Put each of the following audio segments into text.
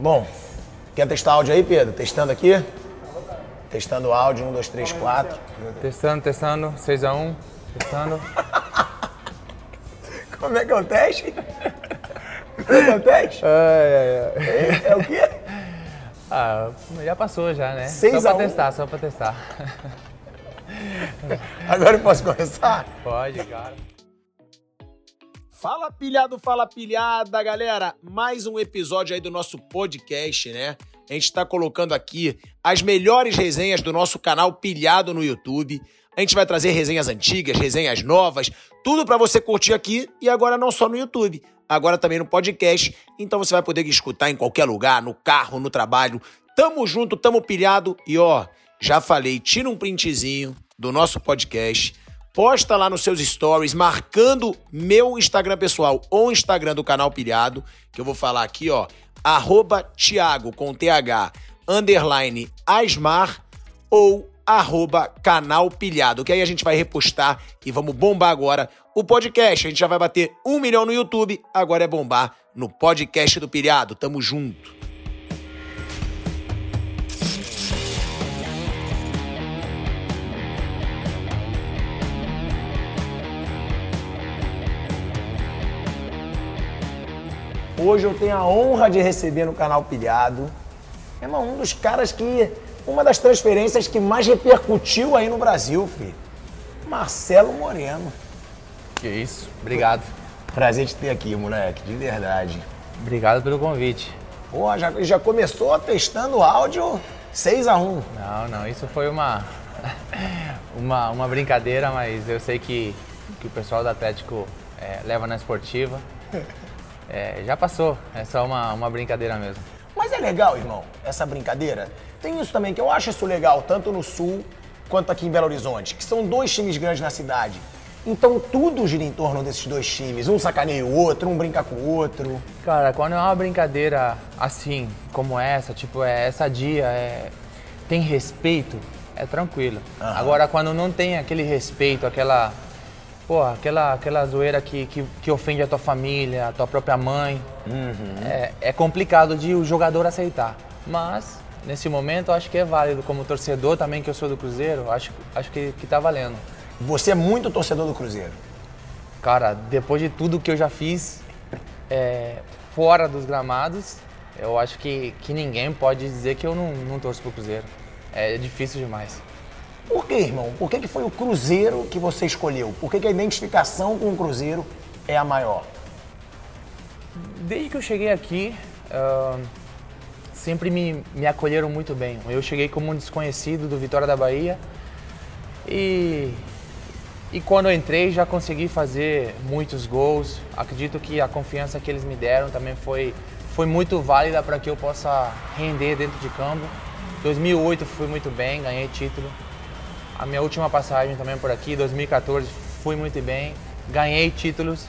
Bom, quer testar áudio aí, Pedro? Testando aqui? Testando áudio, 1, 2, 3, 4. Testando, testando, 6x1, testando. Como é que é o teste? Como é que é o teste? Ai, ai, ai. É, é o quê? Ah, já passou já, né? Seis só a pra um. testar, só pra testar. Agora eu posso começar? Pode, cara. Fala pilhado, fala pilhada, galera. Mais um episódio aí do nosso podcast, né? A gente tá colocando aqui as melhores resenhas do nosso canal Pilhado no YouTube. A gente vai trazer resenhas antigas, resenhas novas, tudo pra você curtir aqui e agora não só no YouTube, agora também no podcast. Então você vai poder escutar em qualquer lugar, no carro, no trabalho. Tamo junto, tamo pilhado e ó, já falei, tira um printzinho do nosso podcast posta lá nos seus stories, marcando meu Instagram pessoal ou Instagram do canal Pilhado, que eu vou falar aqui, ó, arroba Thiago, com TH, underline Asmar, ou arroba canal Pilhado, que aí a gente vai repostar e vamos bombar agora o podcast. A gente já vai bater um milhão no YouTube, agora é bombar no podcast do Pilhado. Tamo junto. Hoje eu tenho a honra de receber no canal Pilhado irmão, um dos caras que. Uma das transferências que mais repercutiu aí no Brasil, filho. Marcelo Moreno. Que isso, obrigado. Prazer te ter aqui, moleque, de verdade. Obrigado pelo convite. Pô, já, já começou testando áudio 6x1. Não, não, isso foi uma, uma, uma brincadeira, mas eu sei que, que o pessoal do Atlético é, leva na esportiva. É, já passou, é só uma, uma brincadeira mesmo. Mas é legal, irmão, essa brincadeira. Tem isso também, que eu acho isso legal, tanto no Sul quanto aqui em Belo Horizonte, que são dois times grandes na cidade. Então tudo gira em torno desses dois times. Um sacaneia o outro, um brinca com o outro. Cara, quando é uma brincadeira assim, como essa, tipo, é essa dia, é, tem respeito, é tranquilo. Aham. Agora, quando não tem aquele respeito, aquela. Pô, aquela, aquela zoeira que, que, que ofende a tua família, a tua própria mãe, é, é complicado de o jogador aceitar. Mas, nesse momento, eu acho que é válido. Como torcedor também, que eu sou do Cruzeiro, acho, acho que, que tá valendo. Você é muito torcedor do Cruzeiro. Cara, depois de tudo que eu já fiz é, fora dos gramados, eu acho que, que ninguém pode dizer que eu não, não torço pro Cruzeiro. É difícil demais. Por que, irmão? Por que, que foi o Cruzeiro que você escolheu? Por que, que a identificação com o Cruzeiro é a maior? Desde que eu cheguei aqui, ah, sempre me, me acolheram muito bem. Eu cheguei como um desconhecido do Vitória da Bahia e, e quando entrei já consegui fazer muitos gols. Acredito que a confiança que eles me deram também foi, foi muito válida para que eu possa render dentro de campo. 2008 fui muito bem, ganhei título. A minha última passagem também por aqui, 2014, fui muito bem, ganhei títulos.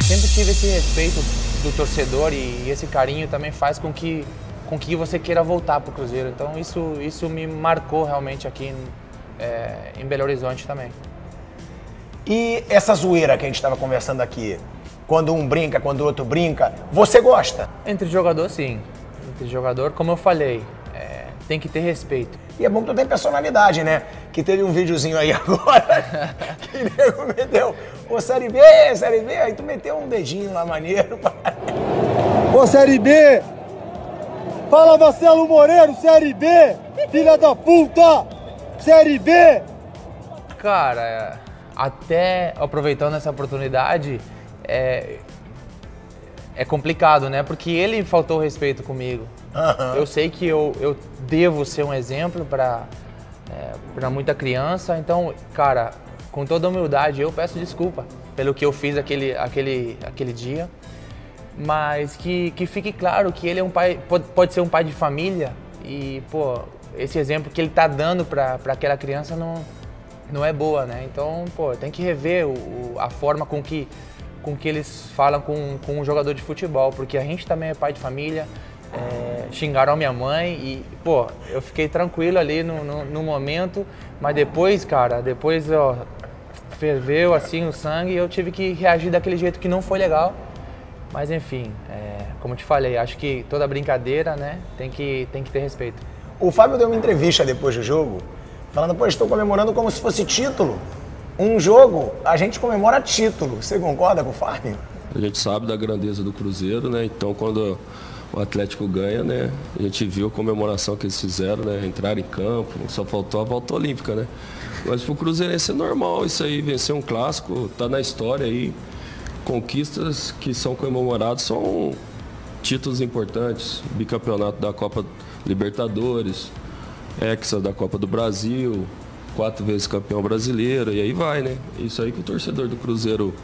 Sempre tive esse respeito do torcedor e esse carinho também faz com que com que você queira voltar para o Cruzeiro. Então isso isso me marcou realmente aqui é, em Belo Horizonte também. E essa zoeira que a gente estava conversando aqui, quando um brinca, quando o outro brinca, você gosta? Entre jogador, sim. Entre jogador, como eu falei, é, tem que ter respeito. E é bom que tu tem personalidade, né? Que teve um videozinho aí agora que o nego meteu, ô Série B, Série B, aí tu meteu um dedinho lá maneiro. Ô Série B! Fala Marcelo Moreno, Série B! Filha da puta! Série B! Cara, até aproveitando essa oportunidade, é, é complicado, né? Porque ele faltou respeito comigo. Eu sei que eu, eu devo ser um exemplo para é, para muita criança, então, cara, com toda humildade, eu peço desculpa pelo que eu fiz aquele, aquele, aquele dia, mas que, que fique claro que ele é um pai, pode, pode ser um pai de família e, pô, esse exemplo que ele tá dando para aquela criança não, não é boa, né? Então, pô, tem que rever o, o- a forma com que, com que eles falam com, com um jogador de futebol, porque a gente também é pai de família, é, xingaram a minha mãe e, pô, eu fiquei tranquilo ali no, no, no momento, mas depois, cara, depois, ó, ferveu assim o sangue e eu tive que reagir daquele jeito que não foi legal. Mas enfim, é, como te falei, acho que toda brincadeira, né, tem que, tem que ter respeito. O Fábio deu uma entrevista depois do jogo, falando, pô, estou comemorando como se fosse título. Um jogo, a gente comemora título. Você concorda com o Fábio? A gente sabe da grandeza do Cruzeiro, né? Então quando o Atlético ganha, né? A gente viu a comemoração que eles fizeram, né? Entrar em campo, só faltou a volta olímpica, né? Mas pro Cruzeirense é normal isso aí, vencer um clássico, tá na história aí. Conquistas que são comemoradas são títulos importantes, bicampeonato da Copa Libertadores, hexa da Copa do Brasil, quatro vezes campeão brasileiro, e aí vai, né? Isso aí que o torcedor do Cruzeiro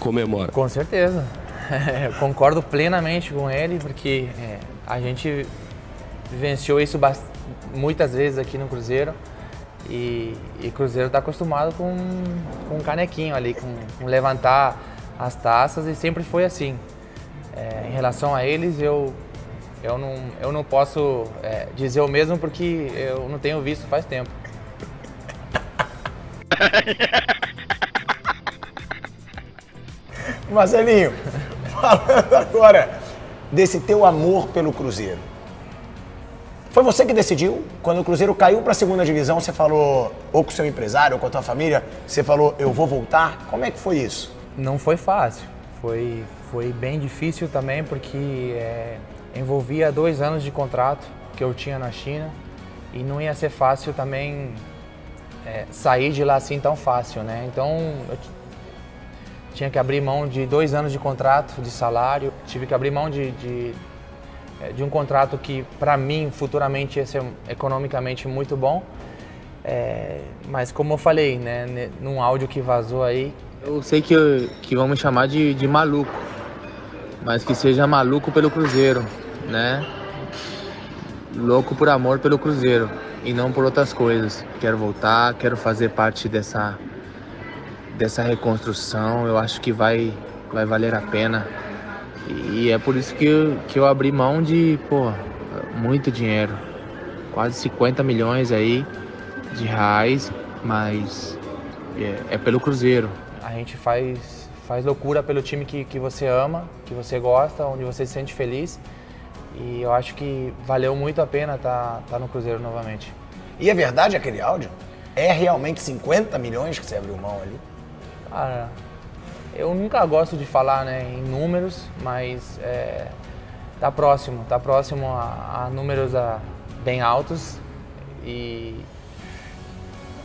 comemora. Com certeza. concordo plenamente com ele, porque é, a gente vivenciou isso muitas vezes aqui no Cruzeiro. E, e Cruzeiro está acostumado com, com um canequinho ali, com, com, levantar as taças e sempre foi assim. É, em relação a eles, eu, eu, não, eu não posso é, dizer o mesmo porque eu não tenho visto faz tempo. Marcelinho, falando agora desse teu amor pelo Cruzeiro. Foi você que decidiu? Quando o Cruzeiro caiu para a segunda divisão, você falou, ou com o seu empresário, ou com a tua família, você falou, eu vou voltar? Como é que foi isso? Não foi fácil. Foi, foi bem difícil também, porque é, envolvia dois anos de contrato que eu tinha na China e não ia ser fácil também é, sair de lá assim tão fácil, né? Então eu tinha que abrir mão de dois anos de contrato, de salário, tive que abrir mão de, de é, de um contrato que para mim futuramente ia ser economicamente muito bom. É, mas como eu falei, né, num áudio que vazou aí. Eu sei que, que vão me chamar de, de maluco, mas que seja maluco pelo Cruzeiro, né? Louco por amor pelo Cruzeiro e não por outras coisas. Quero voltar, quero fazer parte dessa, dessa reconstrução. Eu acho que vai, vai valer a pena. E é por isso que eu, que eu abri mão de, pô, muito dinheiro. Quase 50 milhões aí de reais, mas é, é pelo Cruzeiro. A gente faz, faz loucura pelo time que, que você ama, que você gosta, onde você se sente feliz. E eu acho que valeu muito a pena estar tá, tá no Cruzeiro novamente. E é verdade aquele áudio? É realmente 50 milhões que você abriu mão ali? Cara, eu nunca gosto de falar né, em números, mas é, tá próximo, tá próximo a, a números a, bem altos e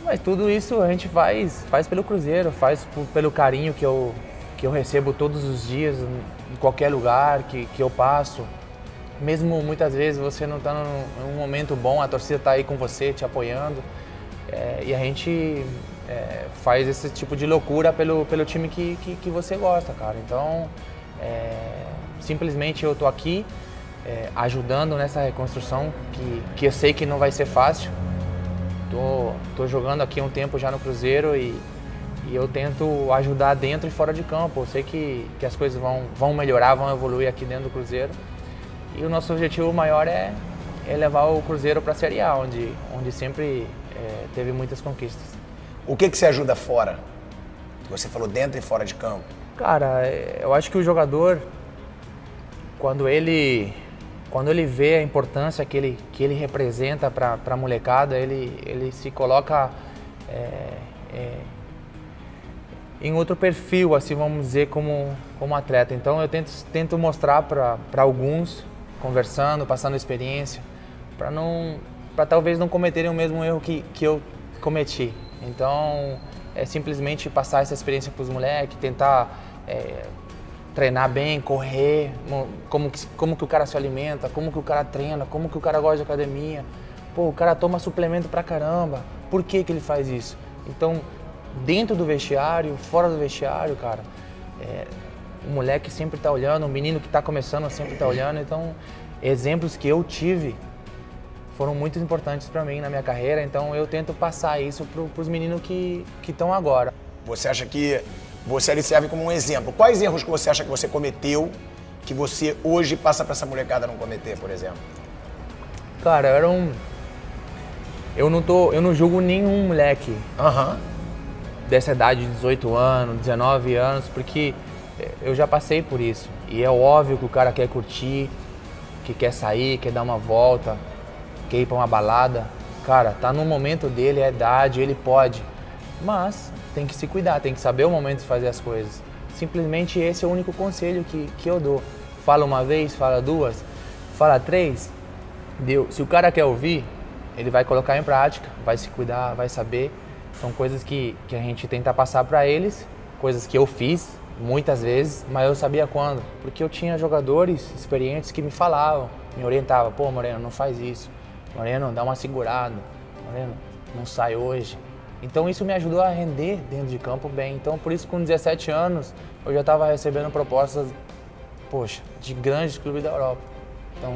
mas tudo isso a gente faz, faz pelo Cruzeiro, faz por, pelo carinho que eu, que eu recebo todos os dias, em qualquer lugar que, que eu passo. Mesmo muitas vezes você não está num, num momento bom, a torcida está aí com você, te apoiando. É, e a gente é, faz esse tipo de loucura pelo, pelo time que, que, que você gosta, cara. Então, é, simplesmente eu tô aqui é, ajudando nessa reconstrução que, que eu sei que não vai ser fácil. Tô jogando aqui um tempo já no Cruzeiro e, e eu tento ajudar dentro e fora de campo. Eu sei que, que as coisas vão, vão melhorar, vão evoluir aqui dentro do Cruzeiro. E o nosso objetivo maior é, é levar o Cruzeiro para a Série A, onde, onde sempre é, teve muitas conquistas. O que, que você ajuda fora? Você falou dentro e fora de campo. Cara, eu acho que o jogador, quando ele, quando ele vê a importância que ele, que ele representa para a molecada, ele, ele se coloca é, é, em outro perfil, assim vamos dizer, como, como atleta. Então eu tento, tento mostrar para alguns, conversando, passando experiência, para não para talvez não cometerem o mesmo erro que, que eu cometi. Então, é simplesmente passar essa experiência para os moleques, tentar é, treinar bem, correr, como que, como que o cara se alimenta, como que o cara treina, como que o cara gosta de academia. Pô, o cara toma suplemento pra caramba, por que que ele faz isso? Então, dentro do vestiário, fora do vestiário, cara, é, o moleque sempre tá olhando, o menino que tá começando sempre tá olhando. Então, exemplos que eu tive foram muito importantes para mim na minha carreira, então eu tento passar isso para os meninos que estão agora. Você acha que você ali serve como um exemplo? Quais erros que você acha que você cometeu que você hoje passa pra essa molecada não cometer, por exemplo? Cara, eu era um. Eu não tô. Eu não julgo nenhum moleque Aham. dessa idade de 18 anos, 19 anos, porque eu já passei por isso. E é óbvio que o cara quer curtir, que quer sair, quer dar uma volta, quer ir pra uma balada. Cara, tá no momento dele, é idade, ele pode. Mas tem que se cuidar, tem que saber o momento de fazer as coisas. Simplesmente esse é o único conselho que, que eu dou. Fala uma vez, fala duas, fala três, deu. Se o cara quer ouvir, ele vai colocar em prática, vai se cuidar, vai saber. São coisas que, que a gente tenta passar para eles, coisas que eu fiz muitas vezes, mas eu sabia quando, porque eu tinha jogadores experientes que me falavam, me orientavam, pô, Moreno, não faz isso. Moreno, dá uma segurada. Moreno, não sai hoje. Então isso me ajudou a render dentro de campo bem. Então por isso com 17 anos eu já estava recebendo propostas, poxa, de grandes clubes da Europa. Então,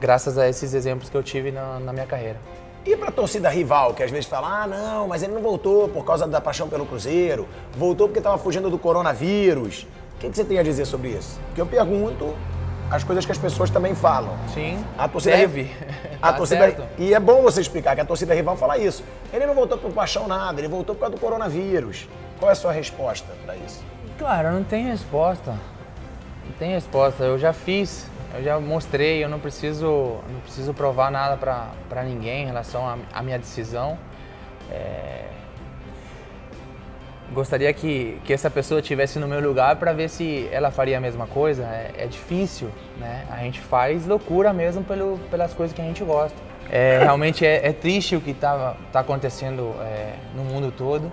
graças a esses exemplos que eu tive na, na minha carreira. E pra torcida rival, que às vezes fala, ah, não, mas ele não voltou por causa da paixão pelo Cruzeiro, voltou porque estava fugindo do coronavírus. O que, que você tem a dizer sobre isso? Porque eu pergunto as coisas que as pessoas também falam. Sim, A torcida deve. A Tá torcida certo. e é bom você explicar que a torcida rival fala isso. Ele não voltou por paixão nada, ele voltou por causa do coronavírus. Qual é a sua resposta pra isso? Claro, não tem resposta. Não tem resposta. Eu já fiz, eu já mostrei, eu não preciso, não preciso provar nada pra pra ninguém em relação à minha decisão. É, Gostaria que, que essa pessoa estivesse no meu lugar para ver se ela faria a mesma coisa. É, é difícil, né? A gente faz loucura mesmo pelo, pelas coisas que a gente gosta. É, realmente é, é triste o que está tá acontecendo é, no mundo todo,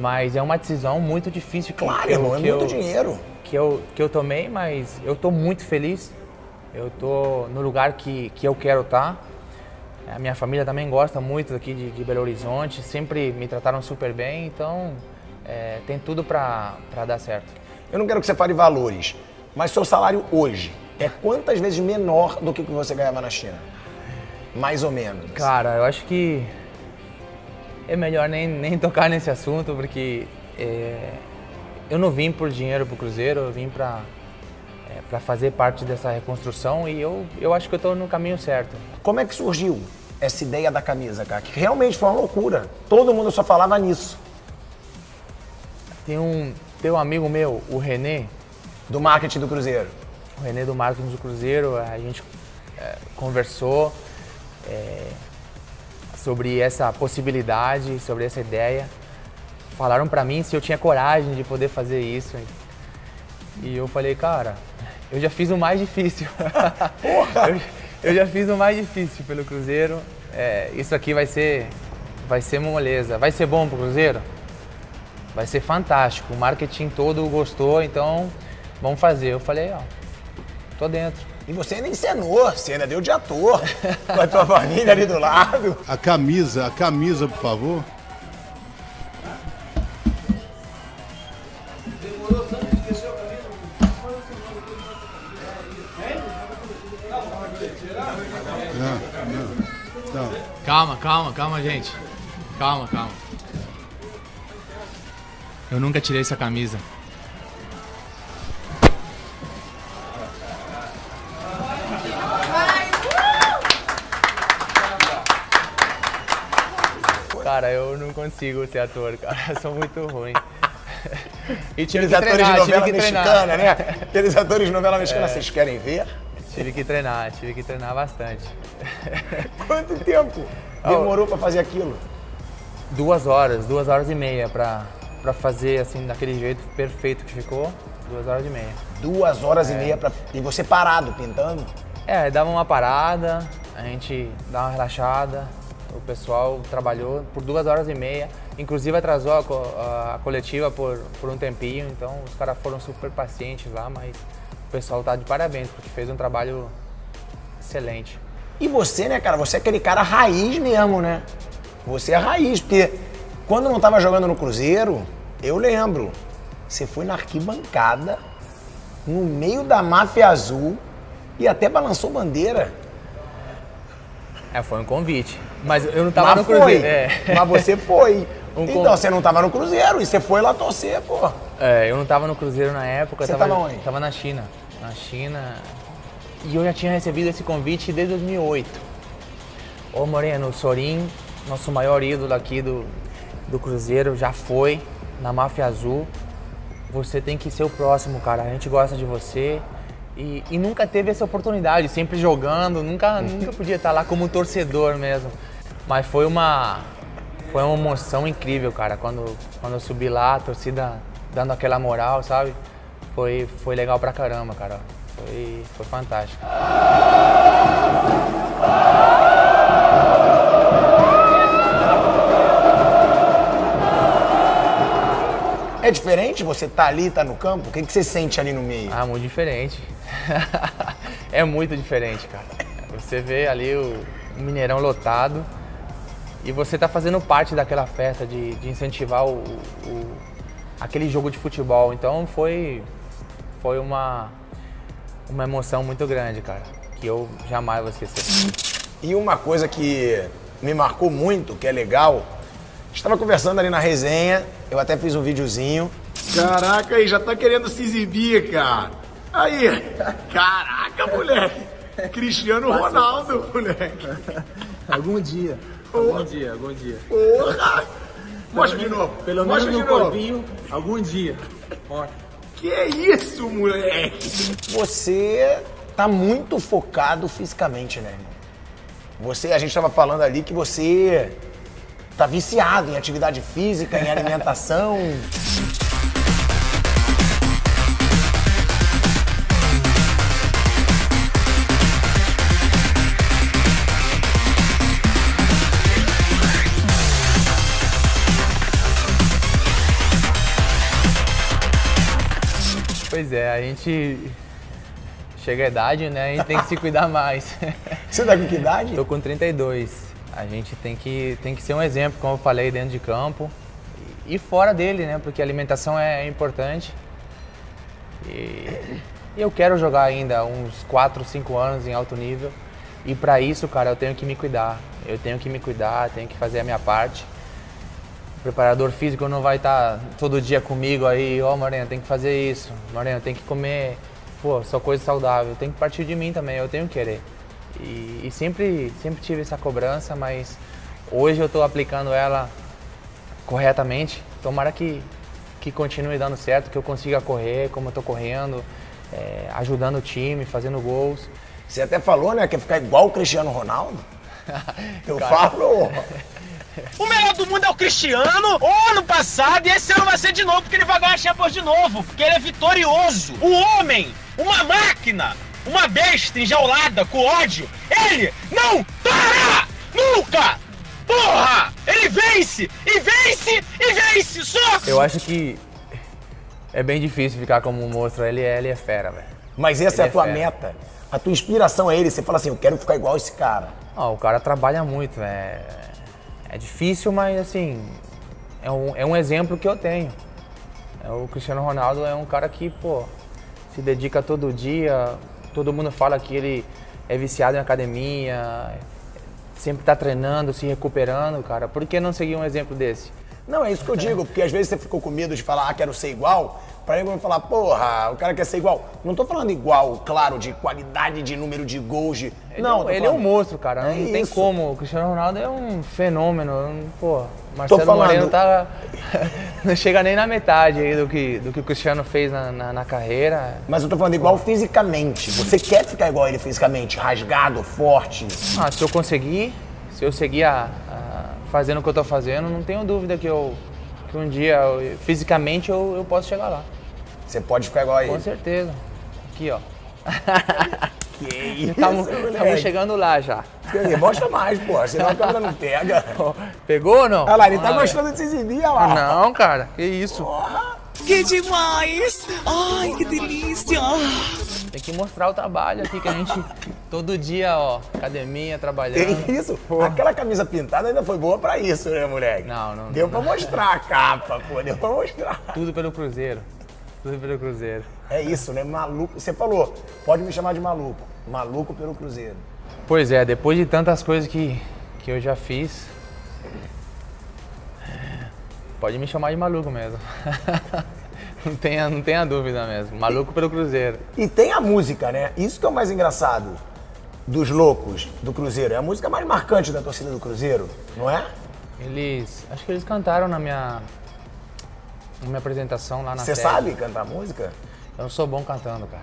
mas é uma decisão muito difícil que, Claro, que irmão, é que muito eu- dinheiro. que eu, que eu tomei, mas eu estou muito feliz. Eu estou no lugar que, que eu quero estar. A minha família também gosta muito aqui de, de Belo Horizonte, sempre me trataram super bem, então é, tem tudo para dar certo. Eu não quero que você fale valores, mas seu salário hoje é quantas vezes menor do que o que você ganhava na China? Mais ou menos. Cara, eu acho que é melhor nem, nem tocar nesse assunto, porque é, eu não vim por dinheiro pro Cruzeiro, eu vim para é, pra fazer parte dessa reconstrução e eu, eu acho que eu estou no caminho certo. Como é que surgiu essa ideia da camisa, cara? Que realmente foi uma loucura. Todo mundo só falava nisso. Tem um, tem um amigo meu, o Renê, Do marketing do Cruzeiro. o Renê do Marketing do Cruzeiro, a gente é, conversou é, sobre essa possibilidade, sobre essa ideia. Falaram pra mim se eu tinha coragem de poder fazer isso. E eu falei, cara, eu já fiz o mais difícil. eu, eu já fiz o mais difícil pelo Cruzeiro. É, isso aqui vai ser, vai ser moleza. Vai ser bom pro Cruzeiro? Vai ser fantástico. O marketing todo gostou, então vamos fazer. Eu falei, ó, tô dentro. E você ainda encenou, você ainda deu de ator. com a tua família ali do lado. A camisa, a camisa, por favor. Calma, gente. Calma, calma. Eu nunca tirei essa camisa. Cara, eu não consigo ser ator, cara. Eu sou muito ruim. E tive Aqueles que atores treinar, de novela mexicana, né? Aqueles atores de novela mexicana, vocês querem ver? Tive que treinar, tive que treinar bastante. Quanto tempo demorou pra fazer aquilo? Duas horas, duas horas e meia pra, pra fazer assim, daquele jeito perfeito que ficou. Duas horas e meia. Duas horas e meia pra... E você parado, pintando? É, dava uma parada, a gente dava uma relaxada. O pessoal trabalhou por duas horas e meia. Inclusive atrasou a, co- a coletiva por, por um tempinho, então os caras foram super pacientes lá, mas o pessoal tá de parabéns, porque fez um trabalho excelente. E você, né, cara? Você é aquele cara raiz mesmo, né? Você é raiz, porque quando não tava jogando no Cruzeiro, eu lembro. Você foi na arquibancada, no meio da máfia azul, e até balançou bandeira. É, foi um convite. Mas eu não tava Mas no foi. Cruzeiro. É. Mas você foi. Um então, con- você não tava no Cruzeiro e você foi lá torcer, pô. É, eu não tava no Cruzeiro na época. Você tava onde? Tava na China. na China. E eu já tinha recebido esse convite desde 2008. Ô Moreno, o Sorin, nosso maior ídolo aqui do, do Cruzeiro, já foi na Máfia Azul. Você tem que ser o próximo, cara. A gente gosta de você. E, e nunca teve essa oportunidade, sempre jogando, nunca, nunca podia estar lá como torcedor mesmo. Mas foi uma, foi uma emoção incrível, cara. Quando, quando eu subi lá, a torcida dando aquela moral, sabe? Foi, foi legal pra caramba, cara. Foi, foi fantástico. É diferente você tá ali, tá no campo? O que, que você sente ali no meio? Ah, muito diferente. é muito diferente, cara. Você vê ali o Mineirão lotado e você tá fazendo parte daquela festa de, de incentivar o, o, aquele jogo de futebol. Então foi, foi uma, uma emoção muito grande, cara, que eu jamais vou esquecer. E uma coisa que me marcou muito, que é legal, estava conversando ali na resenha, eu até fiz um videozinho. Caraca, aí já tá querendo se exibir, cara. Aí, caraca, moleque. Cristiano Ronaldo, moleque. Algum dia. Algum dia, algum dia. Porra! Mostra de novo. Pelo menos Mostra de no novo. corpinho, algum dia. Mostra. Que é isso, moleque? Você tá muito focado fisicamente, né, irmão? Você, a gente tava falando ali que você tá viciado em atividade física, em alimentação. Pois é, a gente chega a idade, né? A gente tem que se cuidar mais. Você tá com que idade? Tô com 32. A gente tem que, tem que ser um exemplo, como eu falei, dentro de campo e fora dele, né? Porque a alimentação é importante. E, eu quero jogar ainda uns 4, 5 anos em alto nível. E para isso, cara, eu tenho que me cuidar. Eu tenho que me cuidar, tenho que fazer a minha parte. O preparador físico não vai estar todo dia comigo aí, ó, Moreno, tem que fazer isso. Moreno, tem que comer, pô, só coisa saudável. Tem que partir de mim também, eu tenho que querer. E, e sempre, sempre tive essa cobrança, mas hoje eu estou aplicando ela corretamente. Tomara que, que continue dando certo, que eu consiga correr como eu estou correndo, é, ajudando o time, fazendo gols. Você até falou, né, que ia ficar igual o Cristiano Ronaldo. Eu falo. O melhor do mundo é o Cristiano, o ano passado, e esse ano vai ser de novo, porque ele vai ganhar a Champions de novo, porque ele é vitorioso. O homem, uma máquina, uma besta enjaulada com ódio, ele não para! Nunca! Porra! Ele vence! E vence! E vence! Só! Eu acho que é bem difícil ficar como um monstro. Ele é, ele é fera, velho. Mas essa é Ele a tua fera. meta. A tua inspiração é ele. Você fala assim, eu quero ficar igual esse cara. Ó, o cara trabalha muito, é, é difícil, mas assim, é um, é um exemplo que eu tenho. É, o Cristiano Ronaldo é um cara que, pô, se dedica todo dia, todo mundo fala que ele é viciado em academia, sempre tá treinando, se recuperando, cara. Por que não seguir um exemplo desse? Não, é isso que eu digo, porque às vezes você ficou com medo de falar, ah, quero ser igual. Pra ele falar, porra, o cara quer ser igual. Não tô falando igual, claro, de qualidade, de número de gols, de... Ele, não, é, ele é um falando- monstro, cara. Não É tem isso. como. O Cristiano Ronaldo é um fenômeno. Não- Pô, Marcelo falando- Moreno tá. não chega nem na metade aí do que, do que o Cristiano fez na, na, na carreira. Mas eu tô falando igual fisicamente. Você quer ficar igual ele fisicamente? Rasgado, forte? Ah, se eu conseguir, se eu seguir a, a- fazendo o que eu tô fazendo, não tenho dúvida que eu. Que um dia, eu- fisicamente, eu, eu posso chegar lá. Você pode ficar igual a Com certeza. Aqui, ó. Que isso, Estamos chegando lá já. Mostra mais, pô, senão a câmera não pega. Pegou ou não? Olha lá, ele tá gostando de se exibir, olha lá. Não, cara, que isso. Que demais! Ai, que delícia! Tem que mostrar o trabalho aqui que a gente todo dia, ó, academia, trabalhando. Que isso? Aquela camisa pintada ainda foi boa pra isso, né, moleque? Não, não- Deu não. pra mostrar a capa, pô, deu pra mostrar. Tudo pelo Cruzeiro. Tudo pelo Cruzeiro. É isso, né? Maluco. Você falou, pode me chamar de maluco. Maluco pelo Cruzeiro. Pois é, depois de tantas coisas que, que eu já fiz, pode me chamar de maluco mesmo. Não tenha, não tenha dúvida mesmo. Maluco pelo Cruzeiro. E tem a música, né? Isso que é o mais engraçado dos loucos do Cruzeiro. É a música mais marcante da torcida do Cruzeiro, não é? Eles. Acho que eles cantaram na minha. Minha apresentação lá na Você sabe cantar música? Eu não sou bom cantando, cara.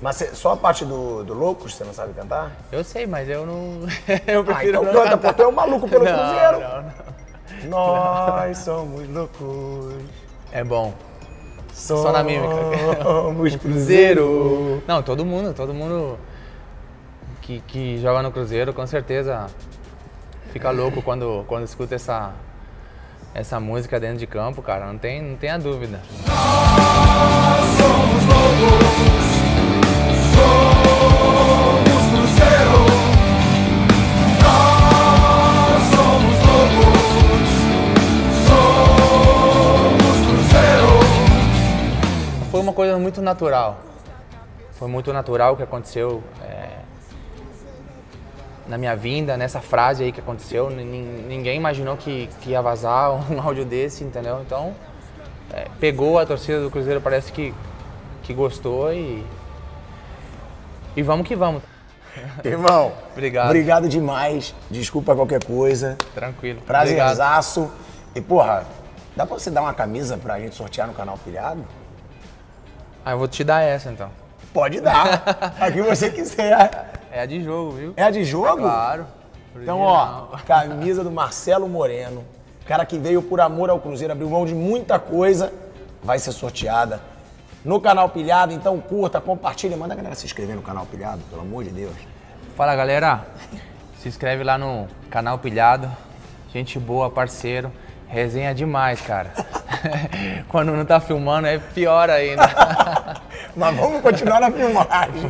Mas cê- só a parte do, do Loucos você não sabe cantar? Eu sei, mas eu não. eu Ah, prefiro então não canta, cantar. pô, tu é um maluco pelo Não, Cruzeiro. não, não. Nós somos loucos. É bom. Somos Só na mímica. Cruzeiro. Não, todo mundo, todo mundo que, que joga no Cruzeiro com certeza fica louco quando, quando escuta essa, essa música dentro de campo, cara. Não tem, não tenha dúvida. Foi uma coisa muito natural. Foi muito natural o que aconteceu é, na minha vinda, nessa frase aí que aconteceu. Nin- Ninguém imaginou que, que ia vazar um áudio desse, entendeu? Então, é, pegou a torcida do Cruzeiro, parece que, que gostou e. E vamos que vamos. Irmão, Obrigado. obrigado demais. Desculpa qualquer coisa. Tranquilo. Prazerzaço. E, porra, dá pra você dar uma camisa pra gente sortear no canal Pilhado? Ah, eu vou te dar essa então. Pode dar. a que você quiser. É a de jogo, viu? É a de jogo? Claro. Então, ó, camisa do Marcelo Moreno. Cara que veio por amor ao Cruzeiro, abriu mão de muita coisa, vai ser sorteada no canal Pilhado. Então curta, compartilha, manda a galera se inscrever no canal Pilhado, pelo amor de Deus. Fala galera, se inscreve lá no canal Pilhado. Gente boa, parceiro. Resenha demais, cara. Quando não tá filmando é pior ainda. Mas vamos continuar na filmagem.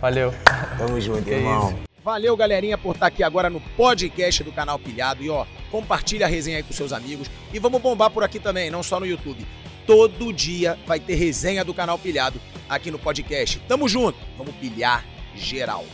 Valeu. Tamo junto, Que irmão. isso. Valeu, galerinha, por estar aqui agora no podcast do canal Pilhado. E ó, compartilha a resenha aí com seus amigos. E vamos bombar por aqui também, não só no YouTube. Todo dia vai ter resenha do canal Pilhado aqui no podcast. Tamo junto, vamos pilhar geral.